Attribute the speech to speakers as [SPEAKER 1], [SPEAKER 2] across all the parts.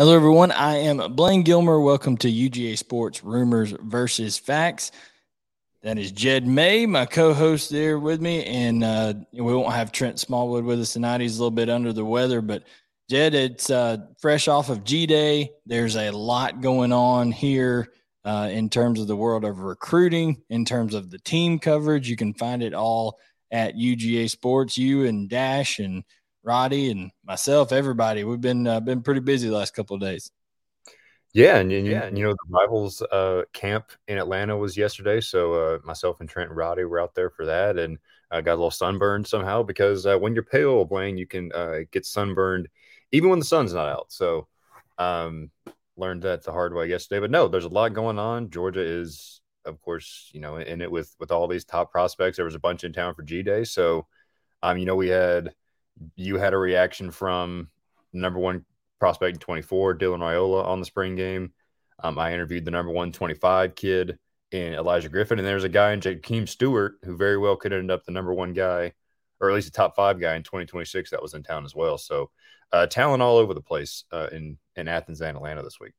[SPEAKER 1] Hello, everyone. I am Blaine Gilmer. Welcome to UGA Sports Rumors versus Facts. That is Jed May, my co-host there with me, and uh, we won't have Trent Smallwood with us tonight. He's a little bit under the weather, but Jed, it's uh, fresh off of G Day. There's a lot going on here uh, in terms of the world of recruiting, in terms of the team coverage. You can find it all at UGA Sports. You and Dash and Roddy and myself, everybody. We've been uh, been pretty busy the last couple of days.
[SPEAKER 2] Yeah, and, and yeah, you know the rivals uh, camp in Atlanta was yesterday, so uh, myself and Trent and Roddy were out there for that, and I got a little sunburned somehow because uh, when you're pale, Blaine, you can uh, get sunburned even when the sun's not out. So, um, learned that the hard way yesterday. But no, there's a lot going on. Georgia is, of course, you know, in it with with all these top prospects. There was a bunch in town for G Day, so um, you know, we had you had a reaction from number one prospect in 24, Dylan Raiola, on the spring game. Um, I interviewed the number one 25 kid in Elijah Griffin, and there's a guy in Jakeem Stewart who very well could end up the number one guy, or at least a top five guy in 2026 that was in town as well. So, uh, talent all over the place uh, in in Athens and Atlanta this week.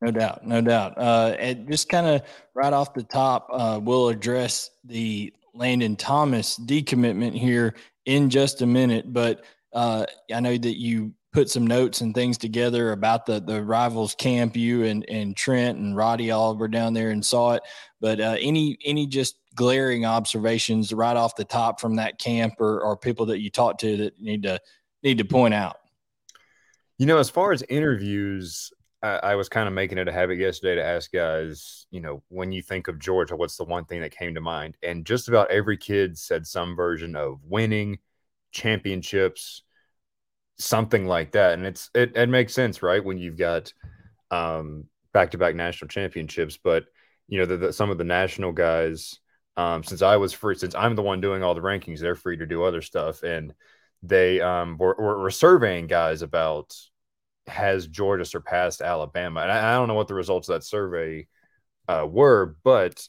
[SPEAKER 1] No doubt, no doubt. Uh, and just kind of right off the top, uh, we'll address the Landon Thomas decommitment here in just a minute. But uh, I know that you put some notes and things together about the the rivals camp. You and and Trent and Roddy all were down there and saw it. But uh, any any just glaring observations right off the top from that camp, or or people that you talked to that need to need to point out.
[SPEAKER 2] You know, as far as interviews, I, I was kind of making it a habit yesterday to ask guys, you know, when you think of Georgia, what's the one thing that came to mind? And just about every kid said some version of winning, championships, something like that. And it's it, it makes sense, right? When you've got um back-to-back national championships, but you know, the, the, some of the national guys, um, since I was free, since I'm the one doing all the rankings, they're free to do other stuff, and they um, were, were surveying guys about has Georgia surpassed Alabama? And I, I don't know what the results of that survey uh, were, but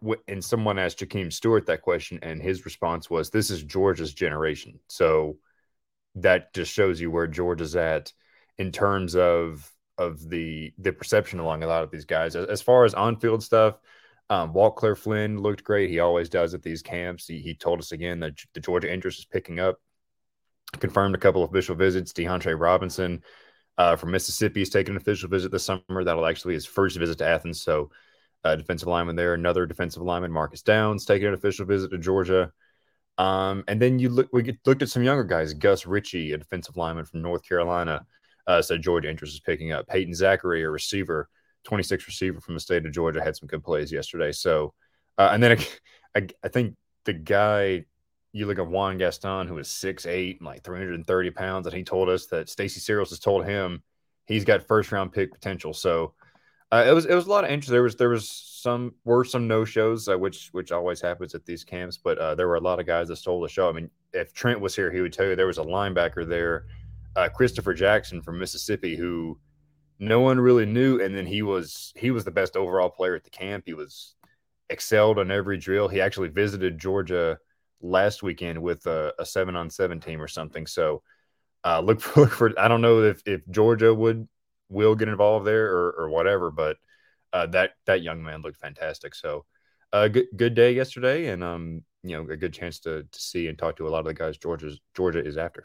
[SPEAKER 2] w- and someone asked Jakeem Stewart that question, and his response was, "This is Georgia's generation." So that just shows you where Georgia's at in terms of of the the perception along a lot of these guys. As far as on field stuff, um, Walt Flynn looked great. He always does at these camps. He, he told us again that the Georgia interest is picking up. Confirmed a couple of official visits. DeAndre Robinson uh, from Mississippi is taking an official visit this summer. That'll actually be his first visit to Athens. So, uh, defensive lineman there. Another defensive lineman, Marcus Downs, taking an official visit to Georgia. Um, and then you look, we looked at some younger guys. Gus Ritchie, a defensive lineman from North Carolina, uh, said Georgia interest is picking up. Peyton Zachary, a receiver, 26 receiver from the state of Georgia, had some good plays yesterday. So, uh, and then I, I, I think the guy you look at Juan Gaston, who is 6'8 and like 330 pounds, and he told us that Stacy Searels has told him he's got first round pick potential. So uh, it was it was a lot of interest. There was there was some were some no shows, uh, which which always happens at these camps, but uh, there were a lot of guys that stole the show. I mean, if Trent was here, he would tell you there was a linebacker there, uh, Christopher Jackson from Mississippi, who no one really knew, and then he was he was the best overall player at the camp. He was excelled on every drill. He actually visited Georgia last weekend with a, a seven on seven team or something. So uh, look for, look for I don't know if, if Georgia would will get involved there or, or whatever, but uh, that that young man looked fantastic. So a uh, good good day yesterday, and um you know a good chance to to see and talk to a lot of the guys Georgia's Georgia is after.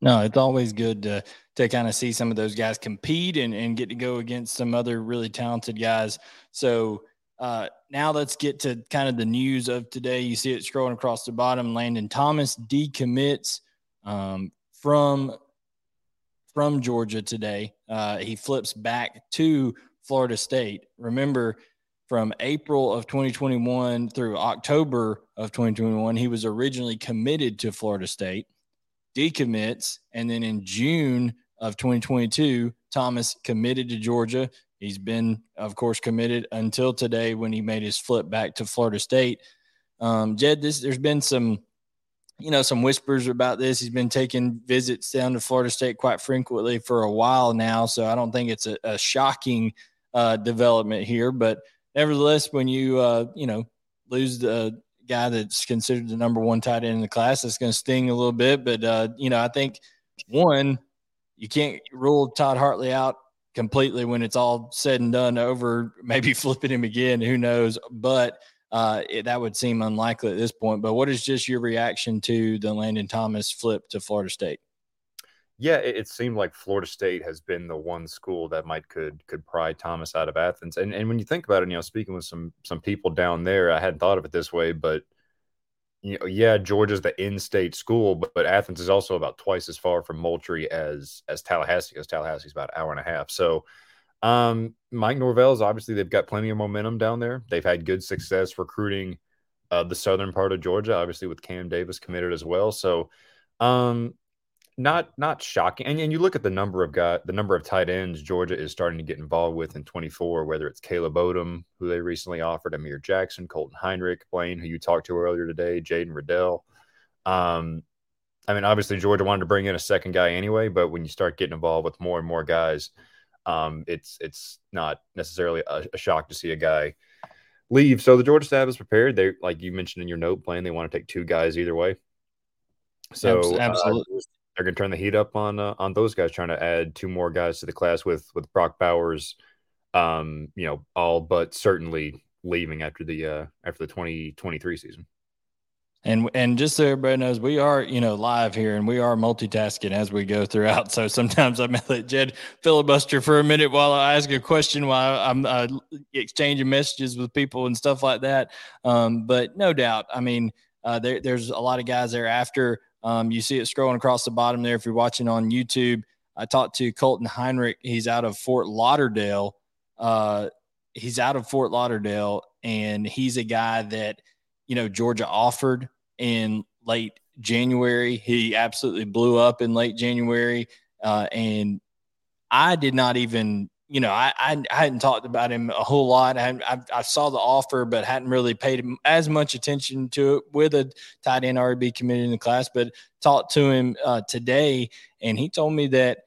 [SPEAKER 1] No, it's always good to to kind of see some of those guys compete and, and get to go against some other really talented guys. So uh, now let's get to kind of the news of today. You see it scrolling across the bottom. Landon Thomas decommits um, from from Georgia today. Uh, he flips back to Florida State. Remember, from April of 2021 through October of 2021, he was originally committed to Florida State, decommits, and then in June of 2022, Thomas committed to Georgia. He's been, of course, committed until today when he made his flip back to Florida State. Um, Jed, this there's been some, you know, some whispers about this. He's been taking visits down to Florida State quite frequently for a while now, so I don't think it's a, a shocking uh, development here. But nevertheless, when you uh, you know lose the guy that's considered the number one tight end in the class, it's going to sting a little bit. But uh, you know, I think one you can't rule Todd Hartley out completely when it's all said and done over. Maybe flipping him again, who knows? But uh, it, that would seem unlikely at this point. But what is just your reaction to the Landon Thomas flip to Florida State?
[SPEAKER 2] Yeah, it, it, seemed like Florida State has been the one school that might could could pry Thomas out of Athens. And and when you think about it, you know, speaking with some some people down there, I hadn't thought of it this way, but you know, yeah, Georgia's the in-state school, but, but Athens is also about twice as far from Moultrie as as Tallahassee, because Tallahassee's about an hour and a half. So um, Mike Norvell's obviously they've got plenty of momentum down there. They've had good success recruiting uh, the southern part of Georgia, obviously with Cam Davis committed as well. So, um, not not shocking. And, and you look at the number of guy, the number of tight ends Georgia is starting to get involved with in 24. Whether it's Caleb Odom, who they recently offered, Amir Jackson, Colton Heinrich, Blaine, who you talked to earlier today, Jaden Reddell. Um, I mean, obviously Georgia wanted to bring in a second guy anyway, but when you start getting involved with more and more guys um, it's it's not necessarily a, a, shock to see a guy leave. So the Georgia staff is prepared. They like you mentioned in your note plan, they want to take two guys either way. So absolutely. Uh, they're going to turn the heat up on uh, on those guys, trying to add two more guys to the class with with Brock Bowers, um, you know, all but certainly leaving after the uh, after the twenty twenty three season.
[SPEAKER 1] And and just so everybody knows, we are you know live here, and we are multitasking as we go throughout. So sometimes I may let Jed filibuster for a minute while I ask a question, while I'm uh, exchanging messages with people and stuff like that. Um, but no doubt, I mean, uh, there, there's a lot of guys there after. Um, you see it scrolling across the bottom there. If you're watching on YouTube, I talked to Colton Heinrich. He's out of Fort Lauderdale. Uh, he's out of Fort Lauderdale, and he's a guy that you know, Georgia offered in late January. He absolutely blew up in late January. Uh, and I did not even, you know, I, I, hadn't talked about him a whole lot. I, I, I, saw the offer, but hadn't really paid as much attention to it with a tight end RB committed in the class. But talked to him uh, today, and he told me that,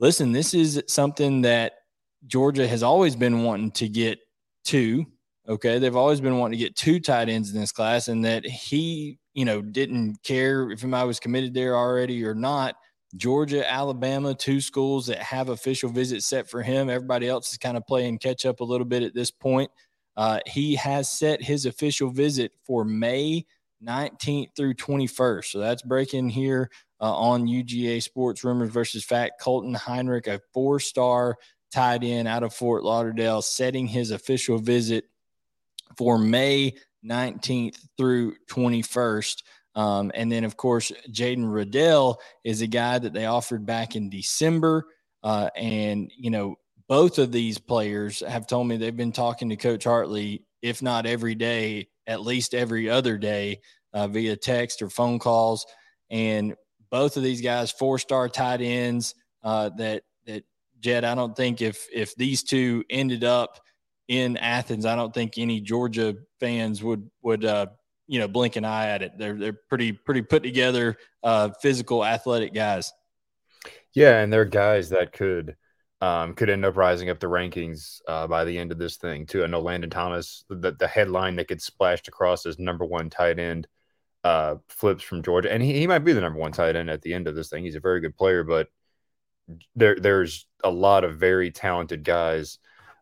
[SPEAKER 1] listen, this is something that Georgia has always been wanting to get to Okay. They've always been wanting to get two tight ends in this class, and that he, you know, didn't care if I was committed there already or not. Georgia, Alabama, two schools that have official visits set for him. Everybody else is kind of playing catch up a little bit at this point. Uh, he has set his official visit for May 19th through 21st. So that's breaking here uh, on UGA Sports Rumors versus Fact. Colton Heinrich, a four star tight end out of Fort Lauderdale, setting his official visit for May 19th through 21st. Um, and then, of course, Jaden Reddell is a guy that they offered back in December. Uh, and, you know, both of these players have told me they've been talking to Coach Hartley, if not every day, at least every other day uh, via text or phone calls. And both of these guys, four star tight ends, uh, that, that Jed, I don't think if, if these two ended up in Athens, I don't think any Georgia fans would would uh, you know blink an eye at it. They're they're pretty pretty put together, uh, physical, athletic guys.
[SPEAKER 2] Yeah, and they're guys that could um, could end up rising up the rankings uh, by the end of this thing too. I know Landon Thomas, the, the headline that gets splashed across as number one tight end, uh, flips from Georgia, and he, he might be the number one tight end at the end of this thing. He's a very good player, but there there's a lot of very talented guys.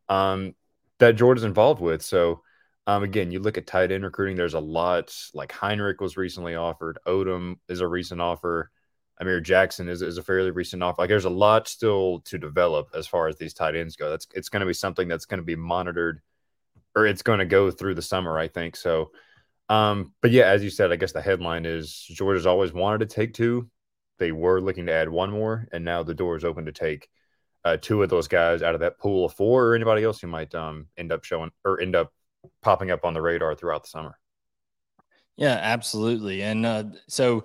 [SPEAKER 2] Um, that Georgia's involved with. So, um, again, you look at tight end recruiting, there's a lot. Like Heinrich was recently offered, Odom is a recent offer, Amir Jackson is, is a fairly recent offer. Like there's a lot still to develop as far as these tight ends go. That's it's going to be something that's going to be monitored, or it's going to go through the summer, I think. So, um, but yeah, as you said, I guess the headline is Georgia's always wanted to take two. They were looking to add one more, and now the door is open to take uh, two of those guys out of that pool of four, or anybody else who might um, end up showing or end up popping up on the radar throughout the summer.
[SPEAKER 1] Yeah, absolutely. And uh, so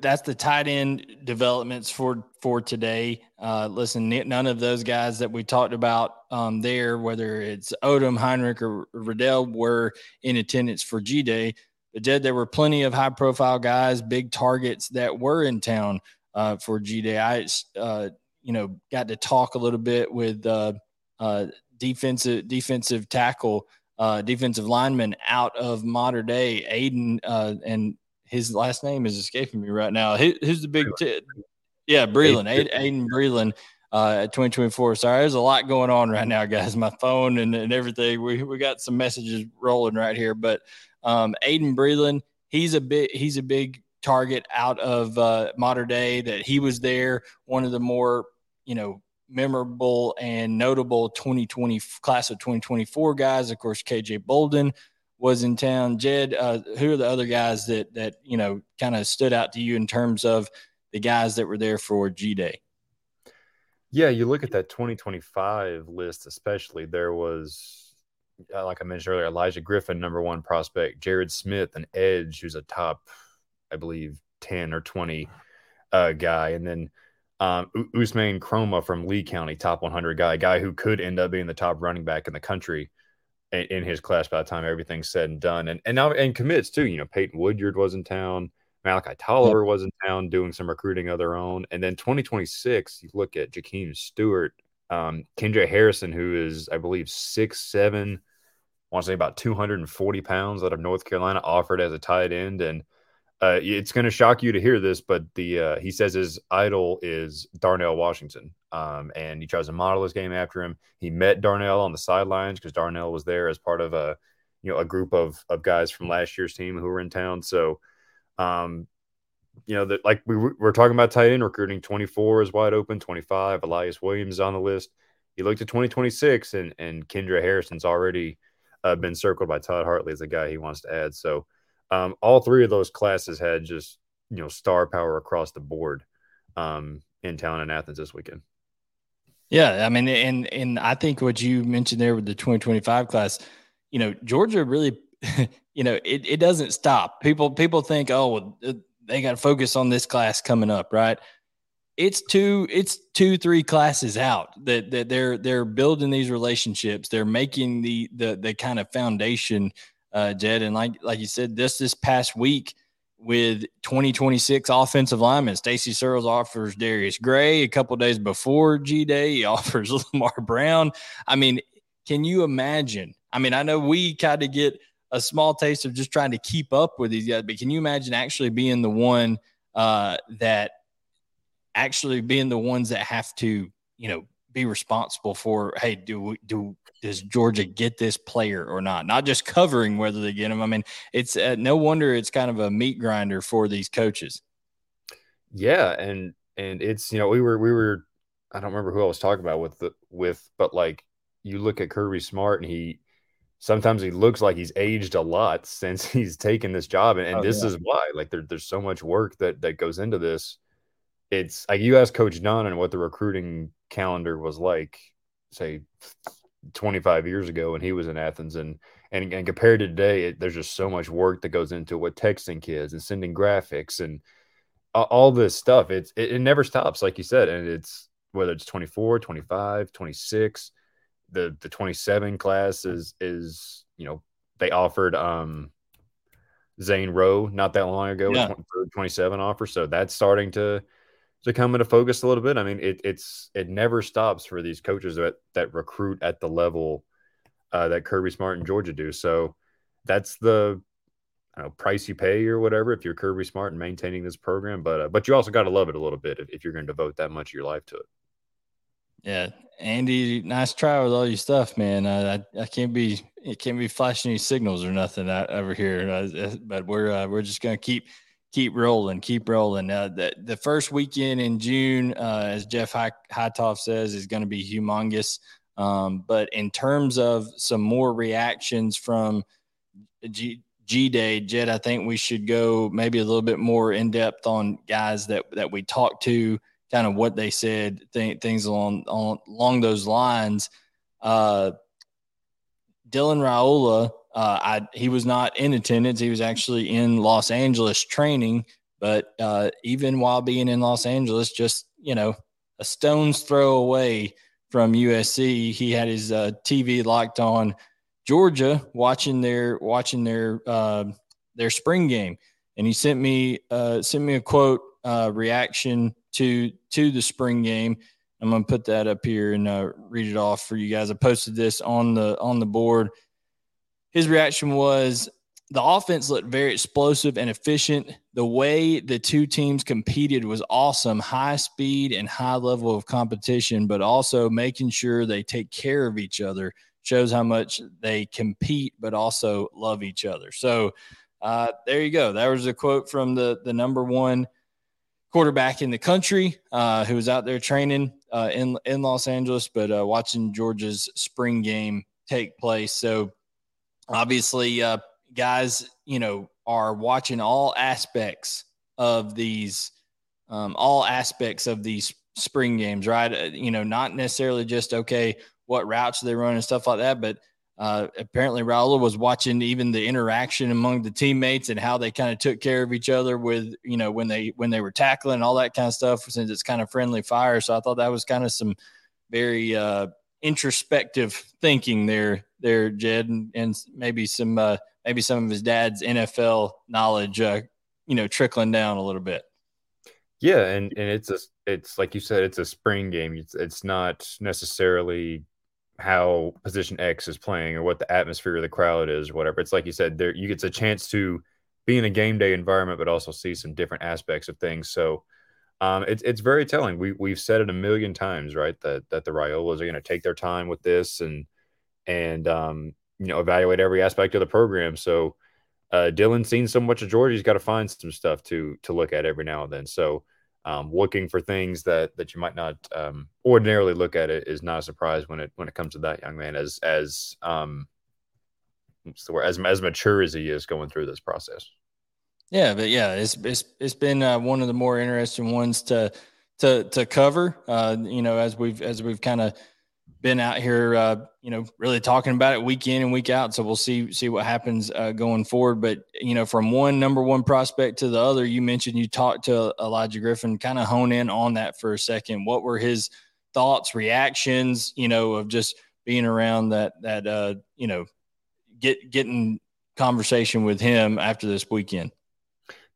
[SPEAKER 1] that's the tight end developments for for today. Uh, listen, none of those guys that we talked about um, there, whether it's Odom, Heinrich, or Reddell, were in attendance for G Day. But Jed, there were plenty of high profile guys, big targets that were in town uh, for G Day. I uh, you know, got to talk a little bit with uh, uh, defensive defensive tackle, uh, defensive lineman out of Mater Dei Aydin, uh, and his last name is escaping me right now. Who, who's the big? T- Yeah, Breland, Aydin Breland uh, 2024. Sorry, there's a lot going on right now, guys. My phone and, and everything. We, we got some messages rolling right here, but um, Aydin Breland, he's a bit, he's a big target out of uh, Mater Dei that he was there. One of the more, you know, memorable and notable 2020 class of 2024 guys. Of course, KJ Bolden was in town. Jed, uh, who are the other guys that that you know kind of stood out to you in terms of the guys that were there for G Day?
[SPEAKER 2] Yeah, you look at that 2025 list, especially there was, uh, like I mentioned earlier, Elijah Griffin, number one prospect, Jared Smith, an edge, who's a top, I believe, 10 or 20 uh, guy, and then um, Ousmane Kromah from Lee County, top 100 guy, guy who could end up being the top running back in the country in, in his class by the time everything's said and done, and and now and commits too. You know, Peyton Woodyard was in town. Malachi Toliver was in town doing some recruiting of their own. And then 2026, you look at Jakeem Stewart, um, Kendre Harrison, who is, I believe, six seven, I want to say about 240 pounds out of North Carolina, offered as a tight end. And uh, it's going to shock you to hear this, but the uh, he says his idol is Darnell Washington, um, and he tries to model his game after him. He met Darnell on the sidelines because Darnell was there as part of a you know a group of of guys from last year's team who were in town. So um, you know that like we were talking about tight end recruiting. Twenty four is wide open. Twenty five, Elias Williams is on the list. You looked at twenty twenty six, and and Kendre Harrison's already uh, been circled by Todd Hartley as a guy he wants to add. So um, all three of those classes had just you know star power across the board um, in town in Athens this weekend.
[SPEAKER 1] Yeah, I mean, and and I think what you mentioned there with the 2025 class, you know, Georgia really you know, it, it doesn't stop. People people think, oh, uh, they got to focus on this class coming up, right? It's two, it's two, three classes out that, that they're they're building these relationships. They're making the the the kind of foundation, uh, Jed. And like like you said, this this past week with 2026 offensive linemen, Stacy Searels offers Darius Gray a couple days before G Day. He offers Lamar Brown. I mean, can you imagine? I mean, I know we kind of get a small taste of just trying to keep up with these guys. But can you imagine actually being the one uh, that actually being the ones that have to, you know, be responsible for, hey, do do does Georgia get this player or not? Not just covering whether they get him. I mean, it's uh, no wonder it's kind of a meat grinder for these coaches.
[SPEAKER 2] Yeah, and and it's you know we were we were I don't remember who I was talking about with the with, but like you look at Kirby Smart and he sometimes he looks like he's aged a lot since he's taken this job and, and oh, this yeah. is why like there, there's so much work that that goes into this it's like you asked coach Dunn and what the recruiting calendar was like say 25 years ago when he was in athens and and, and compared to today it, there's just so much work that goes into what texting kids and sending graphics and all this stuff it's it, it never stops like you said and it's whether it's 24 25 26 the the 27 class is is you know they offered um Zane Rowe not that long ago yeah. 27 offer so that's starting to to come into focus a little bit. I mean it, it's it never stops for these coaches that that recruit at the level uh, that Kirby Smart and Georgia do. So that's the know, price you pay or whatever if you're Kirby Smart and maintaining this program but uh, but you also got to love it a little bit if, if you're going to devote that much of your life to it.
[SPEAKER 1] Yeah, Andy, nice try with all your stuff, man. I, I, I can't be it can't be flashing any signals or nothing over here, uh, but we're uh, we're just gonna keep keep rolling, keep rolling. Uh, the the first weekend in June, uh, as Jeff Hightoff says, is going to be humongous. Um, but in terms of some more reactions from G, Day, Jed, I think we should go maybe a little bit more in depth on guys that that we talked to kind of what they said, th- things along, along, along those lines. Uh, Dylan Raiola, uh, I, he was not in attendance. He was actually in Los Angeles training. But uh, even while being in Los Angeles, just you know, a stone's throw away from USC, he had his uh, TV locked on Georgia, watching their watching their uh, their spring game, and he sent me uh, sent me a quote uh, reaction to to the spring game. I'm gonna put that up here and read it off for you guys. I posted this on the on the board. His reaction was, the offense looked very explosive and efficient. The way the two teams competed was awesome high speed and high level of competition, but also making sure they take care of each other shows how much they compete, but also love each other. So uh, there you go. That was a quote from the, the number one quarterback in the country uh, who was out there training uh, in, in Los Angeles, but uh, watching Georgia's spring game take place. So obviously, uh, guys, you know, are watching all aspects of these, um, all aspects of these spring games, right? Uh, you know, not necessarily just okay, what routes they run and stuff like that, but uh, apparently Raul was watching even the interaction among the teammates and how they kind of took care of each other with, you know, when they when they were tackling all that kind of stuff. Since it's kind of friendly fire, so I thought that was kind of some very uh, introspective thinking there, there, Jed, and, and maybe some uh, maybe some of his dad's NFL knowledge, uh, you know, trickling down a little bit.
[SPEAKER 2] Yeah, and and it's a it's like you said, it's a spring game. It's it's not necessarily how position X is playing or what the atmosphere of the crowd is, or whatever. It's like you said, there you get a chance to be in a game day environment, but also see some different aspects of things. So um, it's it's very telling. We we've said it a million times, right? That that the Raiolas are going to take their time with this and and um, you know evaluate every aspect of the program. So uh, Dylan's seen so much of Georgia, he's got to find some stuff to to look at every now and then. So um, looking for things that that you might not um, ordinarily look at it is not a surprise when it when it comes to that young man as as um as as mature as he is going through this process.
[SPEAKER 1] Yeah, but yeah, it's it's it's been uh, one of the more interesting ones to to to cover. Uh, you know, as we've as we've kind of been out here, uh, you know, really talking about it week in and week out. So we'll see see what happens uh, going forward. But you know, from one number one prospect to the other, you mentioned you talked to Elijah Griffin. Kind of hone in on that for a second. What were his thoughts, reactions? You know, of just being around that that uh, you know, get getting conversation with him after this weekend.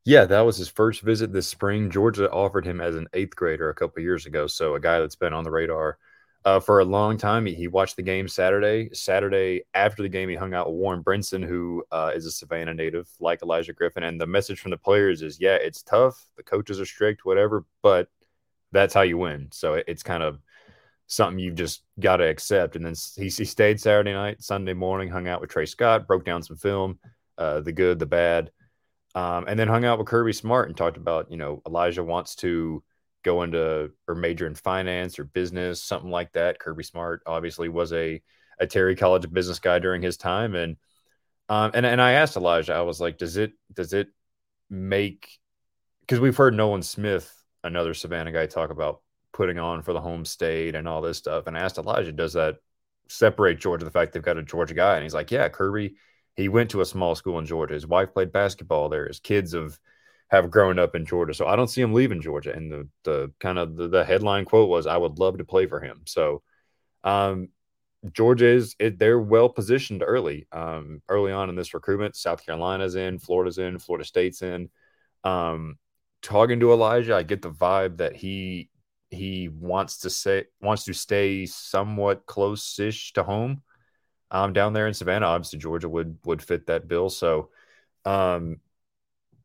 [SPEAKER 2] Yeah, that was his first visit this spring. Georgia offered him as an eighth grader a couple years ago, so a guy that's been on the radar uh, for a long time. He, he, watched the game Saturday. Saturday after the game, he hung out with Warren Brinson, who uh, is a Savannah native, like Elijah Griffin. And the message from the players is, yeah, it's tough. The coaches are strict, whatever, but that's how you win. So it, it's kind of something you've just got to accept. And then he, he stayed Saturday night, Sunday morning, hung out with Tray Scott, broke down some film, uh, the good, the bad, um, and then hung out with Kirby Smart and talked about, you know, Elijah wants to go into or major in finance or business, something like that. Kirby Smart obviously was a a Terry College business guy during his time, and um, and and I asked Elijah, I was like, does it does it make because we've heard Nolan Smith, another Savannah guy, talk about putting on for the home state and all this stuff, and I asked Elijah, does that separate Georgia the fact they've got a Georgia guy? And he's like, yeah, Kirby. He went to a small school in Georgia. His wife played basketball there. His kids have have grown up in Georgia. So I don't see him leaving Georgia. And the the kind of the, the headline quote was, "I would love to play for him." So um, Georgia is it, they're well positioned early, um, early on in this recruitment. South Carolina's in, Florida's in, Florida State's in. Um, talking to Elijah, I get the vibe that he he wants to say wants to stay somewhat close-ish to home um, down there in Savannah. Obviously, Georgia would would fit that bill. So um,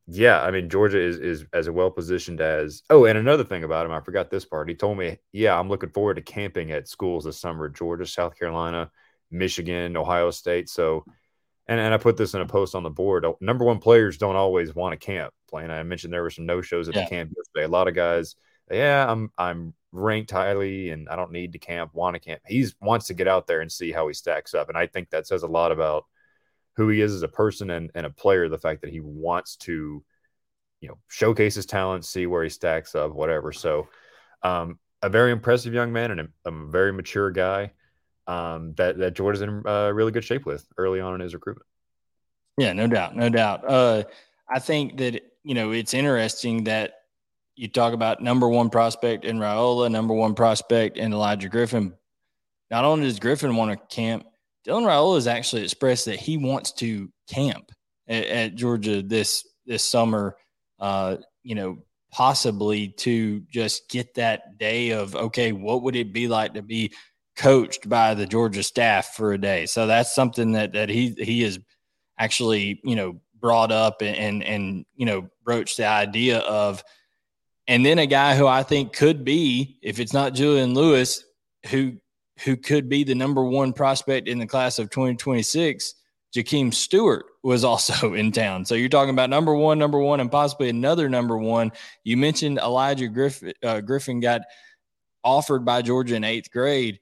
[SPEAKER 2] yeah, I mean Georgia is is as well positioned as. Oh, and another thing about him, I forgot this part. He told me, yeah, I'm looking forward to camping at schools this summer: Georgia, South Carolina, Michigan, Ohio State. So, and and I put this in a post on the board. Oh, number one players don't always want to camp. Playing, I mentioned there were some no shows at yeah. the camp yesterday. A lot of guys, yeah, I'm I'm ranked highly and I don't need to camp, want to camp. He wants to get out there and see how he stacks up, and I think that says a lot about who he is as a person and, and a player, the fact that he wants to, you know, showcase his talent, see where he stacks up, whatever. So, um, a very impressive young man and a, a very mature guy um, that that Jordan's in uh, really good shape with early on in his recruitment.
[SPEAKER 1] Yeah, no doubt, no doubt. Uh, I think that you know it's interesting that you talk about number one prospect in Raiola, number one prospect in Elijah Griffin. Not only does Griffin want to camp, Dylan Raiola has actually expressed that he wants to camp at, at Georgia this this summer. Uh, you know, possibly to just get that day of okay, what would it be like to be coached by the Georgia staff for a day? So that's something that that he he has actually, you know, brought up and, and, and you know, broached the idea of, and then a guy who I think could be, if it's not Julian Lewis, who who could be the number one prospect in the class of 2026, Jakeem Stewart was also in town. So you're talking about number one, number one, and possibly another number one. You mentioned Elijah Griffin, uh, Griffin got offered by Georgia in eighth grade.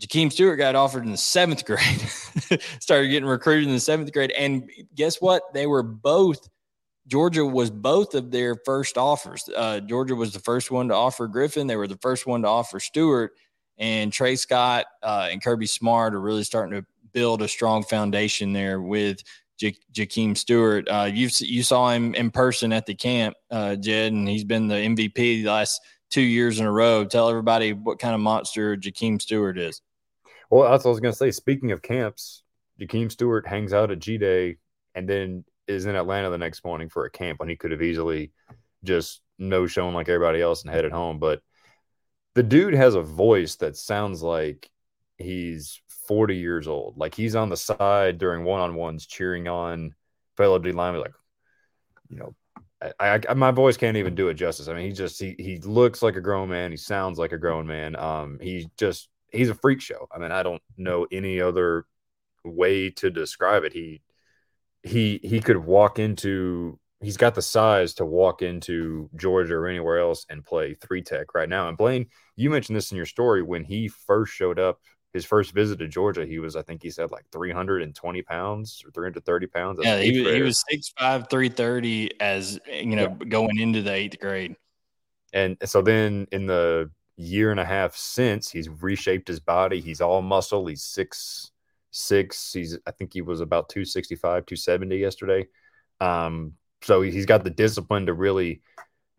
[SPEAKER 1] Jakeem Stewart got offered in the seventh grade, started getting recruited in the seventh grade. And guess what? They were both, Georgia was both of their first offers. Uh, Georgia was the first one to offer Griffin, they were the first one to offer Stewart. And Tray Scott uh, and Kirby Smart are really starting to build a strong foundation there with J- Jakeem Stewart. Uh, you you saw him in person at the camp, uh, Jed, and he's been the MVP the last two years in a row. Tell everybody what kind of monster Jakeem Stewart is.
[SPEAKER 2] Well, that's what I was going to say. Speaking of camps, Jakeem Stewart hangs out at G Day and then is in Atlanta the next morning for a camp when he could have easily just no shown like everybody else and headed home. But the dude has a voice that sounds like he's 40 years old. Like he's on the side during one on ones cheering on fellow D linemen, like, you know, I, I, my voice can't even do it justice. I mean, he just he he looks like a grown man. He sounds like a grown man. Um, he just he's a freak show. I mean, I don't know any other way to describe it. He he he could walk into. He's got the size to walk into Georgia or anywhere else and play three tech right now. And Blaine, you mentioned this in your story when he first showed up his first visit to Georgia, he was, I think he said like 320 pounds or 330 pounds.
[SPEAKER 1] Yeah, he, he was 6'5, 330 as, you know, yeah. going into the eighth grade.
[SPEAKER 2] And so then in the year and a half since, he's reshaped his body. He's all muscle. He's six, six. He's, I think he was about 265, 270 yesterday. Um, so he's got the discipline to really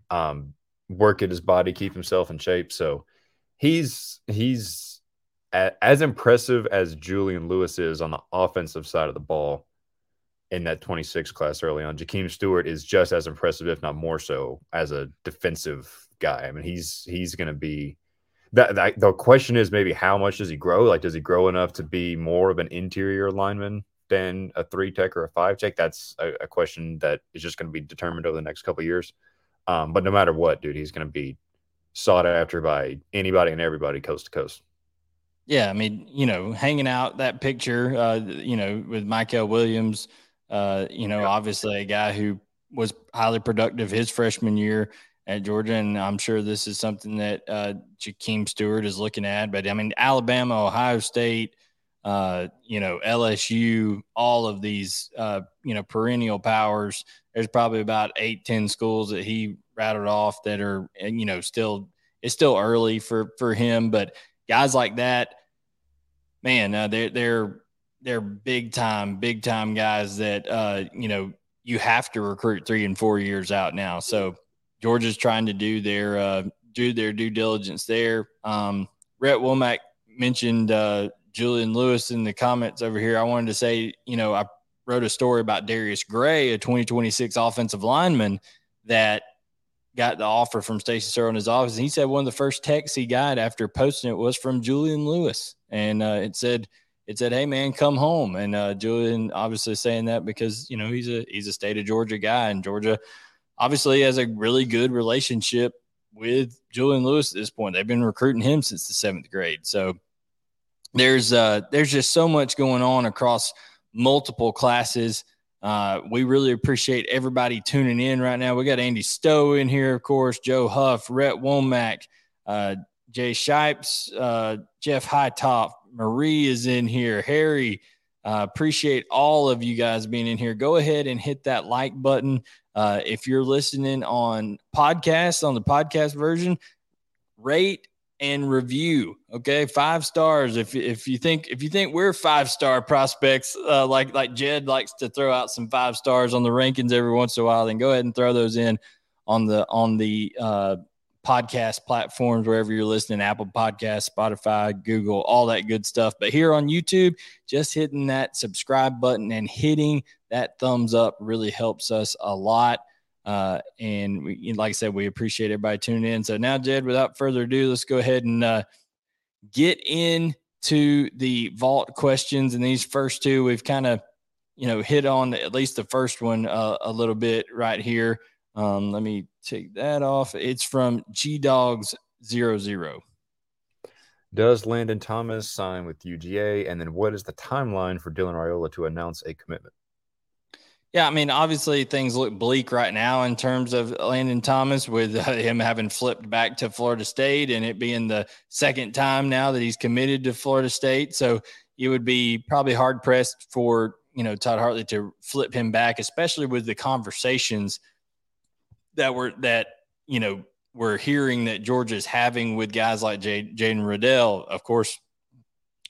[SPEAKER 2] um, work at his body, keep himself in shape. So he's, he's, as impressive as Julian Lewis is on the offensive side of the ball in that 26 class early on, Jakeem Stewart is just as impressive, if not more so, as a defensive guy. I mean, he's he's going to be that, that. The question is maybe how much does he grow? Like, does he grow enough to be more of an interior lineman than a three tech or a five tech? That's a, a question that is just going to be determined over the next couple years. Um, but no matter what, dude, he's going to be sought after by anybody and everybody coast to coast.
[SPEAKER 1] Yeah, I mean, you know, hanging out that picture, uh, you know, with Mykel Williams, uh, you know, yeah. obviously a guy who was highly productive his freshman year at Georgia, and I'm sure this is something that uh, Jakeem Stewart is looking at. But I mean, Alabama, Ohio State, uh, you know, LSU, all of these, uh, you know, perennial powers. There's probably about eight, ten schools that he rattled off that are, you know, still it's still early for for him, but guys like that, man, uh, they're they're they're big time, big time guys that uh, you know you have to recruit three and four years out now. So Georgia's trying to do their uh, do their due diligence there. Um, Rhett Womack mentioned uh, Julian Lewis in the comments over here. I wanted to say, you know, I wrote a story about Darius Gray, a 2026 offensive lineman that got the offer from Stacy Searel in his office. And he said one of the first texts he got after posting it was from Julian Lewis. And uh, it said, it said, "Hey man, come home." And uh, Julian obviously saying that because you know he's a he's a state of Georgia guy, and Georgia obviously has a really good relationship with Julian Lewis at this point. They've been recruiting him since the seventh grade, so there's uh there's just so much going on across multiple classes. Uh, we really appreciate everybody tuning in right now. We got Andy Stowe in here, of course, Joe Huff, Rhett Womack, uh, Jay Shipes, uh, Jeff Hightop, Marie is in here, Harry. Uh, appreciate all of you guys being in here. Go ahead and hit that like button. Uh, if you're listening on podcasts, on the podcast version, rate and review. Okay, five stars. If if you think if you think we're five star prospects, uh, like like Jed likes to throw out some five stars on the rankings every once in a while, then go ahead and throw those in on the on the uh, podcast platforms wherever you're listening apple podcast spotify google all that good stuff but here on youtube just hitting that subscribe button and hitting that thumbs up really helps us a lot uh, and we, like I said, we appreciate everybody tuning in. So now, Jed, without further ado, let's go ahead and uh, get into the vault questions. And these first two, we've kind of you know, hit on at least the first one uh, a little bit right here. Um, let me take that off. It's from G Dogs zero zero.
[SPEAKER 2] Does Landon Thomas sign with UGA? And then what is the timeline for Dylan Raiola to announce a commitment?
[SPEAKER 1] Yeah, I mean, obviously things look bleak right now in terms of Landon Thomas with uh, him having flipped back to Florida State and it being the second time now that he's committed to Florida State. So it would be probably hard pressed for, you know, Todd Hartley to flip him back, especially with the conversations that were that, you know, we're hearing that Georgia's having with guys like Jaden Reddell. Of course,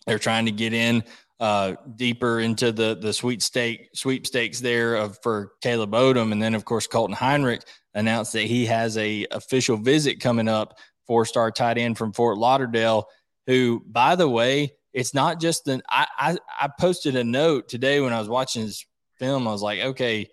[SPEAKER 1] they're trying to get in uh, deeper into the the sweepstake sweepstakes there of for Caleb Odom, and then of course Colton Heinrich announced that he has a official visit coming up. Four star tight end from Fort Lauderdale, who by the way, it's not just an. I, I I posted a note today when I was watching his film. I was like, okay,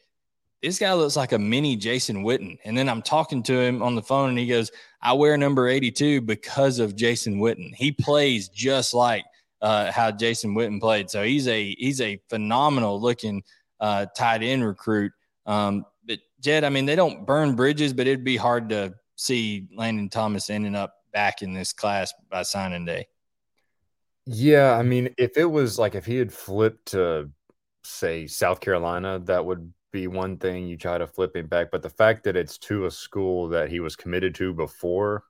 [SPEAKER 1] this guy looks like a mini Jason Witten. And then I'm talking to him on the phone, and he goes, I wear number 82 because of Jason Witten. He plays just like uh, how Jason Witten played. So he's a he's a phenomenal looking uh, tight end recruit. Um, but Jed, I mean, they don't burn bridges, but it'd be hard to see Landon Thomas ending up back in this class by signing day.
[SPEAKER 2] Yeah, I mean, if it was like if he had flipped to say South Carolina, that would be one thing you try to flip him back. But the fact that it's to a school that he was committed to before,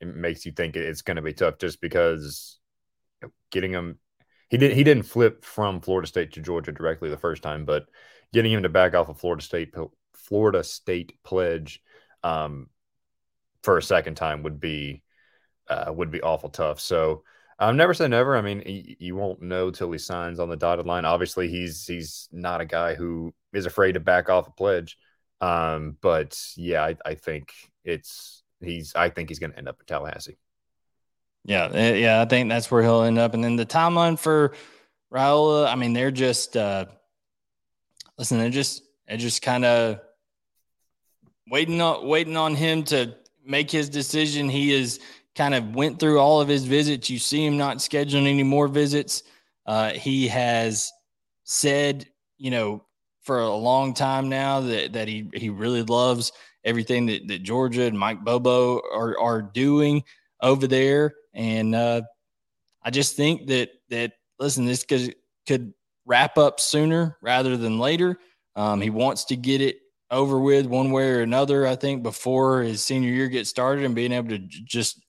[SPEAKER 2] it makes you think it's going to be tough just because getting him he didn't he didn't flip from Florida State to Georgia directly the first time, but getting him to back off a of Florida State Florida State pledge um, for a second time would be uh, would be awful tough. So um, never say never. I mean, you, you won't know till he signs on the dotted line. Obviously, he's he's not a guy who is afraid to back off a pledge. Um, but yeah, I, I think it's he's I think he's going to end up in Tallahassee.
[SPEAKER 1] Yeah, eh, yeah, I think that's where he'll end up. And then the timeline for Raiola, I mean, they're just uh, listen, they're just they're just kind of waiting on waiting on him to make his decision. He is kind of went through all of his visits. You see him not scheduling any more visits. Uh, he has said, you know, for a long time now that, that he, he really loves everything that, that Georgia and Mike Bobo are, are doing over there. And uh, I just think that, that listen, this could, could wrap up sooner rather than later. Um, he wants to get it over with one way or another, I think, before his senior year gets started and being able to j- just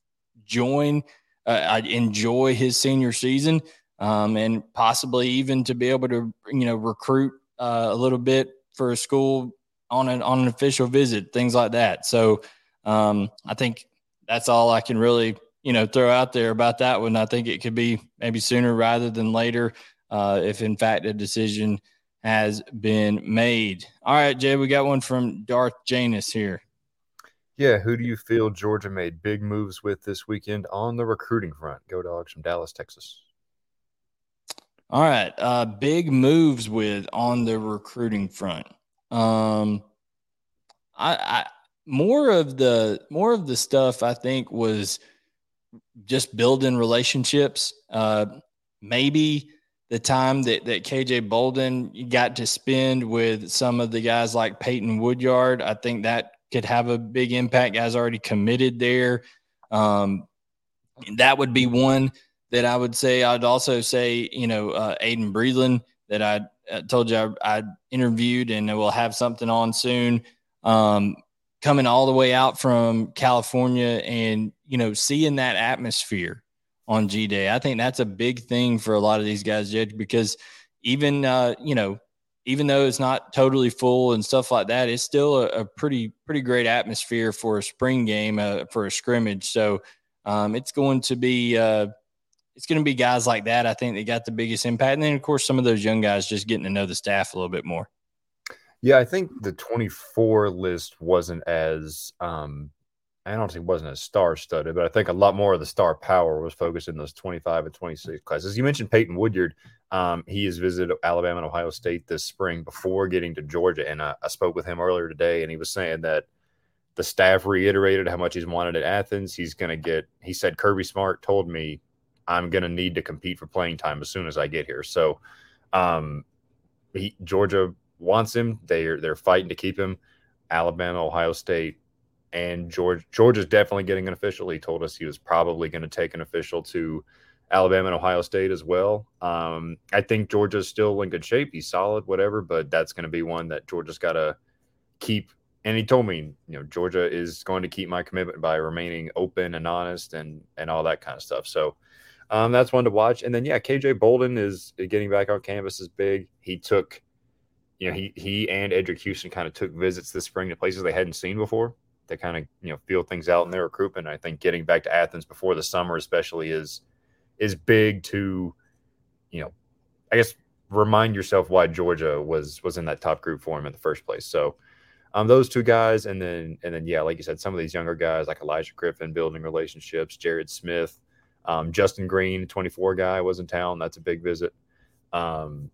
[SPEAKER 1] join, uh, I enjoy his senior season, um, and possibly even to be able to you know recruit uh, a little bit for a school on an on an official visit, things like that. So um, I think that's all I can really you know throw out there about that one. I think it could be maybe sooner rather than later, uh, if in fact a decision has been made. All right, Jay, we got one from Darth Janus here.
[SPEAKER 2] Yeah, who do you feel Georgia made big moves with this weekend on the recruiting front? Go Dogs from Dallas, Texas.
[SPEAKER 1] All right, uh, big moves with on the recruiting front. Um, I, I more of the more of the stuff I think was just building relationships. Uh, maybe the time that, that KJ Bolden got to spend with some of the guys like Peyton Woodyard, I think that could have a big impact. Guys already committed there. Um, that would be one that I would say. I'd also say, you know, uh, Aydin Breland that I, I told you I, I, interviewed and we'll have something on soon. Um, coming all the way out from California and, you know, seeing that atmosphere on G Day. I think that's a big thing for a lot of these guys, Jed, because even, uh, you know, even though it's not totally full and stuff like that, it's still a, a pretty pretty great atmosphere for a spring game uh, for a scrimmage. So um, it's going to be uh, it's going to be guys like that. I think they got the biggest impact, and then of course some of those young guys just getting to know the staff a little bit more.
[SPEAKER 2] Yeah, I think the 24 list wasn't as um, I don't think it wasn't as star studded, but I think a lot more of the star power was focused in those 25 and 26 classes. You mentioned Peyton Woodyard. Um, he has visited Alabama and Ohio State this spring before getting to Georgia. And I, I spoke with him earlier today, and he was saying that the staff reiterated how much he's wanted at Athens. He's going to get, he said, Kirby Smart told me I'm going to need to compete for playing time as soon as I get here. So, um, he, Georgia wants him. They're they're fighting to keep him. Alabama, Ohio State, and George Georgia's definitely getting an official. He told us he was probably going to take an official to Alabama and Ohio State as well. Um, I think Georgia's still in good shape. He's solid, whatever, but that's going to be one that Georgia's got to keep. And he told me, you know, Georgia is going to keep my commitment by remaining open and honest and and all that kind of stuff. So um, that's one to watch. And then yeah, KJ Bolden is getting back on campus is big. He took, you know, he he and Eddrick Houston kind of took visits this spring to places they hadn't seen before. They kind of you know feel things out in their recruitment. I think getting back to Athens before the summer, especially, is is big to, you know, I guess remind yourself why Georgia was was in that top group for him in the first place. So um, those two guys, and then and then yeah, like you said, some of these younger guys like Elijah Griffin building relationships, Jared Smith, um, Justin Green, 24 guy, was in town. That's a big visit. Um,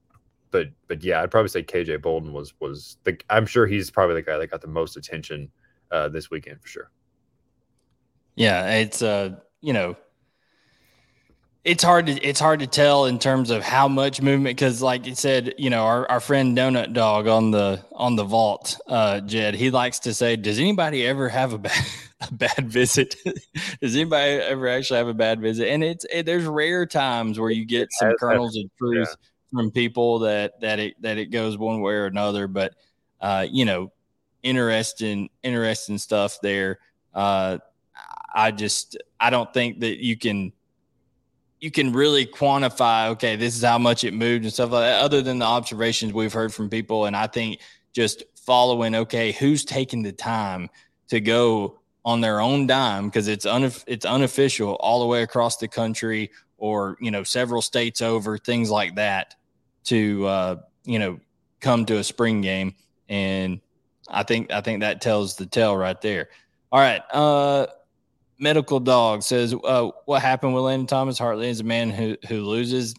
[SPEAKER 2] but but yeah, I'd probably say KJ Bolden was was the. I'm sure he's probably the guy that got the most attention uh, this weekend for sure.
[SPEAKER 1] Yeah, it's uh, you know, it's hard to it's hard to tell in terms of how much movement because like you said you know our, our friend donut dog on the on the vault uh jed he likes to say does anybody ever have a bad a bad visit? Does anybody ever actually have a bad visit? And it's it, there's rare times where you get some kernels of truth yeah. from people that that it that it goes one way or another but uh you know interesting interesting stuff there. Uh i just i don't think that you can you can really quantify, okay, this is how much it moved and stuff like that, other than the observations we've heard from people. And I think just following, okay, who's taking the time to go on their own dime because it's un, it's unofficial all the way across the country or you know several states over things like that to uh, you know come to a spring game and I think I think that tells the tale right there. All right, uh, medical dog says, uh, "What happened with Landon Thomas Hartley is a man who who loses."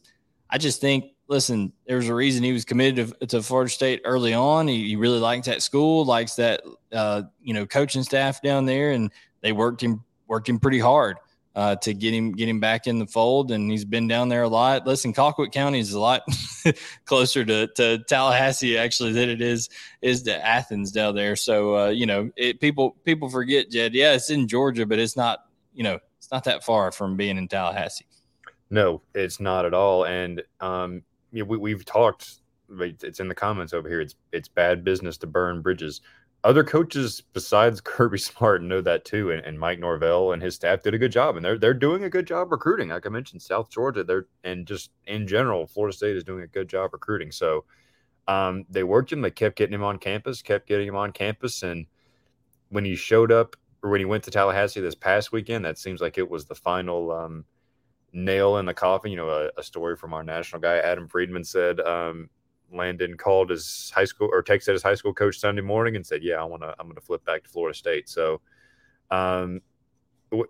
[SPEAKER 1] I just think, listen, there's a reason he was committed to, to Florida State early on. He, he, really liked that school, likes that uh, you know coaching staff down there, and they worked him worked him pretty hard uh, to get him get him back in the fold. And he's been down there a lot. Listen, Colquitt County is a lot closer to, to Tallahassee actually than it is is to Athens down there. So uh, you know, it, people people forget Jed. Yeah, it's in Georgia, but it's not you know it's not that far from being in Tallahassee.
[SPEAKER 2] No, it's not at all. And um, we, we've talked. It's in the comments over here. It's it's bad business to burn bridges other coaches besides Kirby Smart know that too, and, and, Mike Norvell and his staff did a good job, and they're they're doing a good job recruiting. Like I mentioned, South Georgia, they're and just in general, Florida State is doing a good job recruiting. So um, they worked him. They kept getting him on campus, kept getting him on campus, and when he showed up or when he went to Tallahassee this past weekend, that seems like it was the final um, nail in the coffin. You know, a, a, story from our national guy Adam Friedman said um, Landon called his high school or texted his high school coach Sunday morning and said, "Yeah, I want to. I'm going to flip back to Florida State." So, um,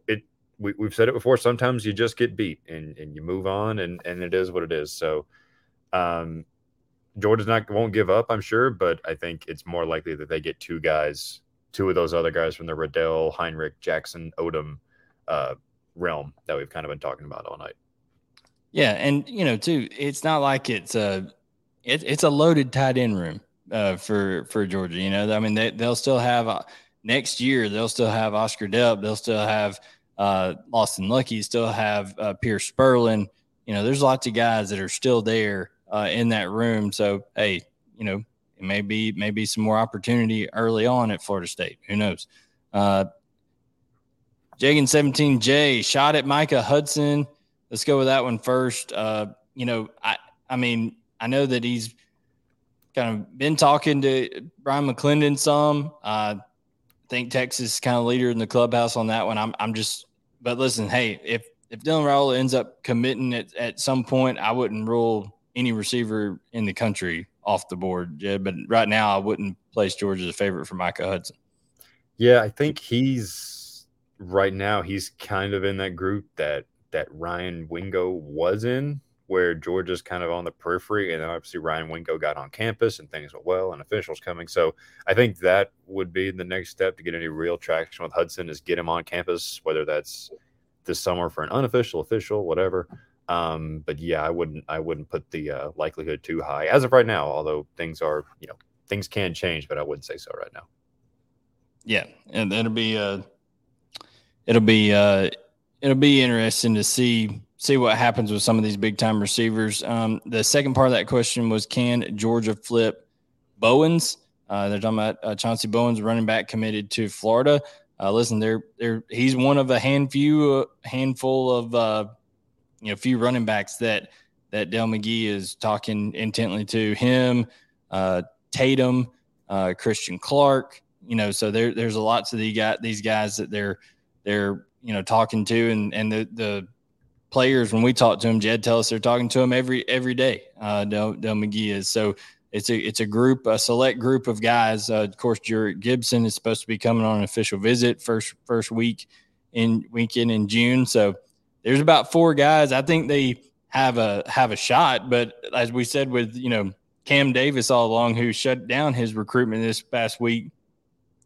[SPEAKER 2] it we, we've said it before. Sometimes you just get beat and, and you move on, and and it is what it is. So, um, Georgia's not won't give up, I'm sure, but I think it's more likely that they get two guys, two of those other guys from the Reddell, Heinrich, Jackson, Odom uh, realm that we've kind of been talking about all night.
[SPEAKER 1] Yeah, and you know, too, it's not like it's a it, it's a loaded tight end room uh, for for Georgia. You know, I mean, they, they'll still have uh, next year. They'll still have Oscar Delp. They'll still have uh, Lawson Luckie. Still have uh, Pearce Spurlin. You know, there's lots of guys that are still there uh, in that room. So hey, you know, it may be maybe some more opportunity early on at Florida State. Who knows? Uh, Jagan 17J shot at Micah Hudson. Let's go with that one first. Uh, you know, I I mean, I know that he's kind of been talking to Bryan McClendon some. Uh, I think Texas is kind of leader in the clubhouse on that one. I'm, I'm just, but listen, hey, if if Dylan Raiola ends up committing at, at some point, I wouldn't rule any receiver in the country off the board, Jed. But right now, I wouldn't place George as a favorite for Micah Hudson.
[SPEAKER 2] Yeah, I think he's right now. He's kind of in that group that that Ryan Wingo was in where Georgia's kind of on the periphery, and obviously Ryan Wingo got on campus and things went well, and officials coming. So I think that would be the next step to get any real traction with Hudson is get him on campus, whether that's this summer for an unofficial, official, whatever. Um, but yeah, I wouldn't I wouldn't put the uh, likelihood too high as of right now. Although things are you know things can change, but I wouldn't say so right now.
[SPEAKER 1] Yeah, and it'll be uh, it'll be uh, it'll be interesting to see see what happens with some of these big time receivers. Um, the second part of that question was can Georgia flip Bowens? Uh, they're talking about uh, Chauncey Bowens, running back committed to Florida. Uh, listen, they're, they're, he's one of a hand few, uh, handful of uh, you know few running backs that that Dell McGee is talking intently to him, uh, Tatum, uh, Christian Clark. You know, so there there's a lot to the these guys that they're they're you know talking to, and and the the players when we talk to them, Jed tell us they're talking to them every every day. Uh, Dell, Dell McGee is so it's a it's a group, a select group of guys. Uh, of course, Jerrick Gibson is supposed to be coming on an official visit first first week in weekend in June. So there's about four guys. I think they have a have a shot, but as we said with you know Cam Davis all along, who shut down his recruitment this past week,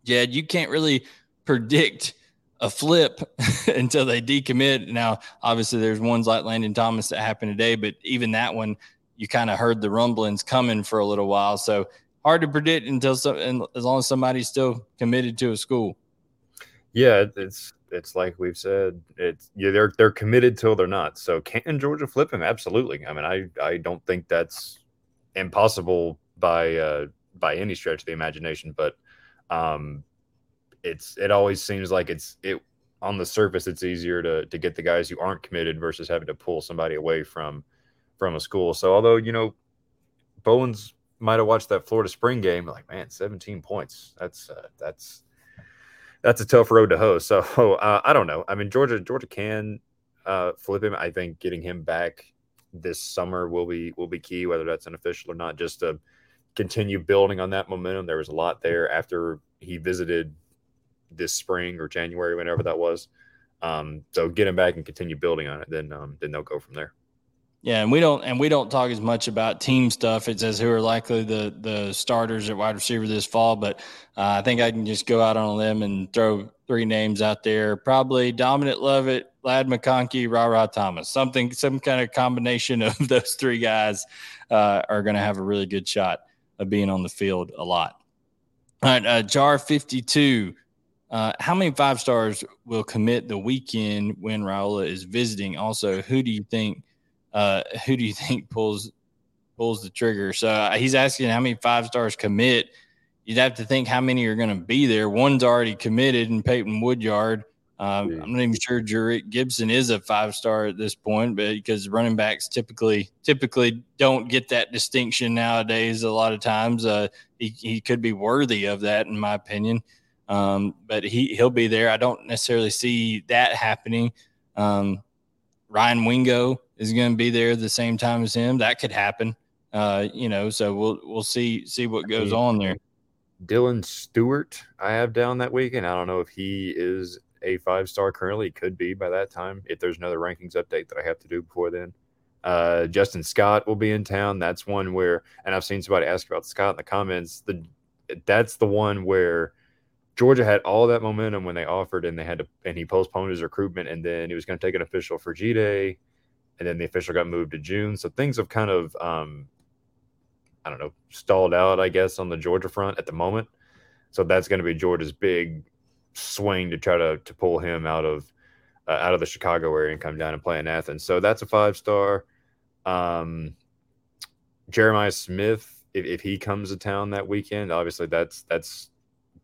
[SPEAKER 1] Jed, you can't really predict a flip until they decommit. Now, obviously, there's ones like Landon Thomas that happened today, but even that one you kind of heard the rumblings coming for a little while. So hard to predict until some, as long as somebody's still committed to a school.
[SPEAKER 2] Yeah, it's it's like we've said, it's yeah, they're they're committed till they're not. So can Georgia flip him? Absolutely. I mean, I I don't think that's impossible by uh by any stretch of the imagination, but um it's it always seems like it's it on the surface it's easier to to get the guys who aren't committed versus having to pull somebody away from from a school. So although you know Bowens might have watched that Florida spring game, like man, 17 points. That's uh, that's that's a tough road to hoe. So uh, I don't know. I mean, Georgia Georgia can uh, flip him. I think getting him back this summer will be will be key, whether that's an official or not. Just to continue building on that momentum. There was a lot there after he visited this spring or January, whenever that was. Um, so get him back and continue building on it. Then um, then they'll go from there.
[SPEAKER 1] Yeah, and we don't and we don't talk as much about team stuff. It says who are likely the the starters at wide receiver this fall, but uh, I think I can just go out on a limb and throw three names out there. Probably Dominic Lovett, Ladd McConkey, Rara Thomas. Something, some kind of combination of those three guys uh, are going to have a really good shot of being on the field a lot. All right, uh, Jar fifty two. Uh, how many five stars will commit the weekend when Raiola is visiting? Also, who do you think? uh, who do you think pulls pulls the trigger? So uh, he's asking how many five stars commit. You'd have to think how many are going to be there. One's already committed in Peyton Woodyard. Um, I'm not even sure Jerrick Gibson is a five star at this point, but because running backs typically typically don't get that distinction nowadays. A lot of times, uh, he he could be worthy of that, in my opinion. Um, but he he'll be there. I don't necessarily see that happening. Um, Ryan Wingo is going to be there the same time as him. That could happen. Uh, you know, so we'll we'll see see what goes on there.
[SPEAKER 2] Dylan Stewart, I have down that weekend. I don't know if he is a five star currently. It could be by that time if there's another rankings update that I have to do before then. Uh, Justin Scott will be in town. That's one where, and I've seen somebody ask about Scott in the comments. The that's the one where Georgia had all that momentum when they offered, and they had to, and he postponed his recruitment, and then he was going to take an official for G Day and then the official got moved to June. So things have kind of, um, I don't know, stalled out, I guess, on the Georgia front at the moment. So that's going to be Georgia's big swing to try to to pull him out of uh, out of the Chicago area and come down and play in Athens. So that's a five star. Um, Jeremiah Smith, if, if he comes to town that weekend, obviously that's that's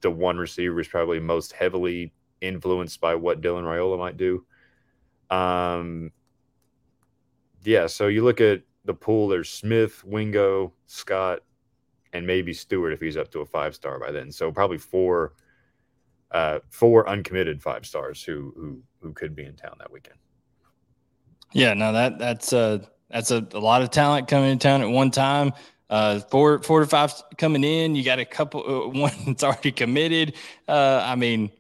[SPEAKER 2] the one receiver is probably most heavily influenced by what Dylan Raiola might do. Um, yeah, so you look at the pool. There's Smith, Wingo, Scott, and maybe Stewart if he's up to a five star by then. So probably four, uh, four uncommitted five stars who who who could be in town that weekend.
[SPEAKER 1] Yeah, no, that that's a that's a, a lot of talent coming in town at one time. Uh, four four to five coming in. You got a couple. Uh, one that's already committed. Uh, I mean,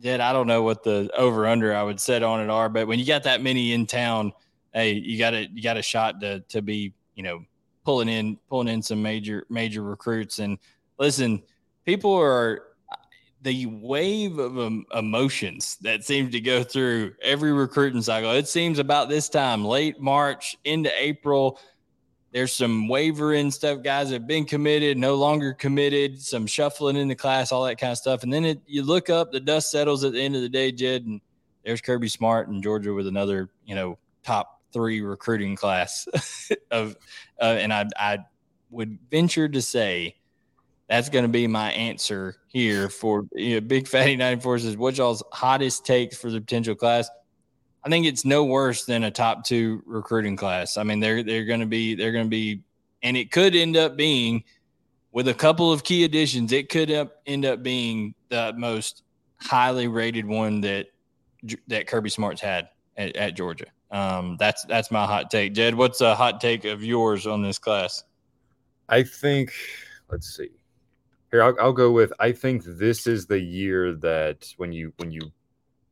[SPEAKER 1] Jed, I don't know what the over under I would set on it are, but when you got that many in town hey, you got a you got a shot to to be you know pulling in pulling in some major major recruits. And listen, people are the wave of um, emotions that seems to go through every recruiting cycle. It seems about this time, late March into April, there's some wavering stuff. Guys have been committed, no longer committed, some shuffling in the class, all that kind of stuff. And then it, you look up, the dust settles at the end of the day, Jed, and there's Kirby Smart and Georgia with another, you know, top three recruiting class of, uh, and I, I would venture to say that's going to be my answer here for you know, Big Fatty 94 says, what y'all's hottest takes for the potential class? I think it's no worse than a top two recruiting class. I mean, they're they're going to be they're going to be, and it could end up being with a couple of key additions. It could up, end up being the most highly rated one that that Kirby Smart's had at, at Georgia. Um, that's that's my hot take. Jed, what's a hot take of yours on this class?
[SPEAKER 2] I think. Let's see. Here, I'll, I'll go with. I think this is the year that when you when you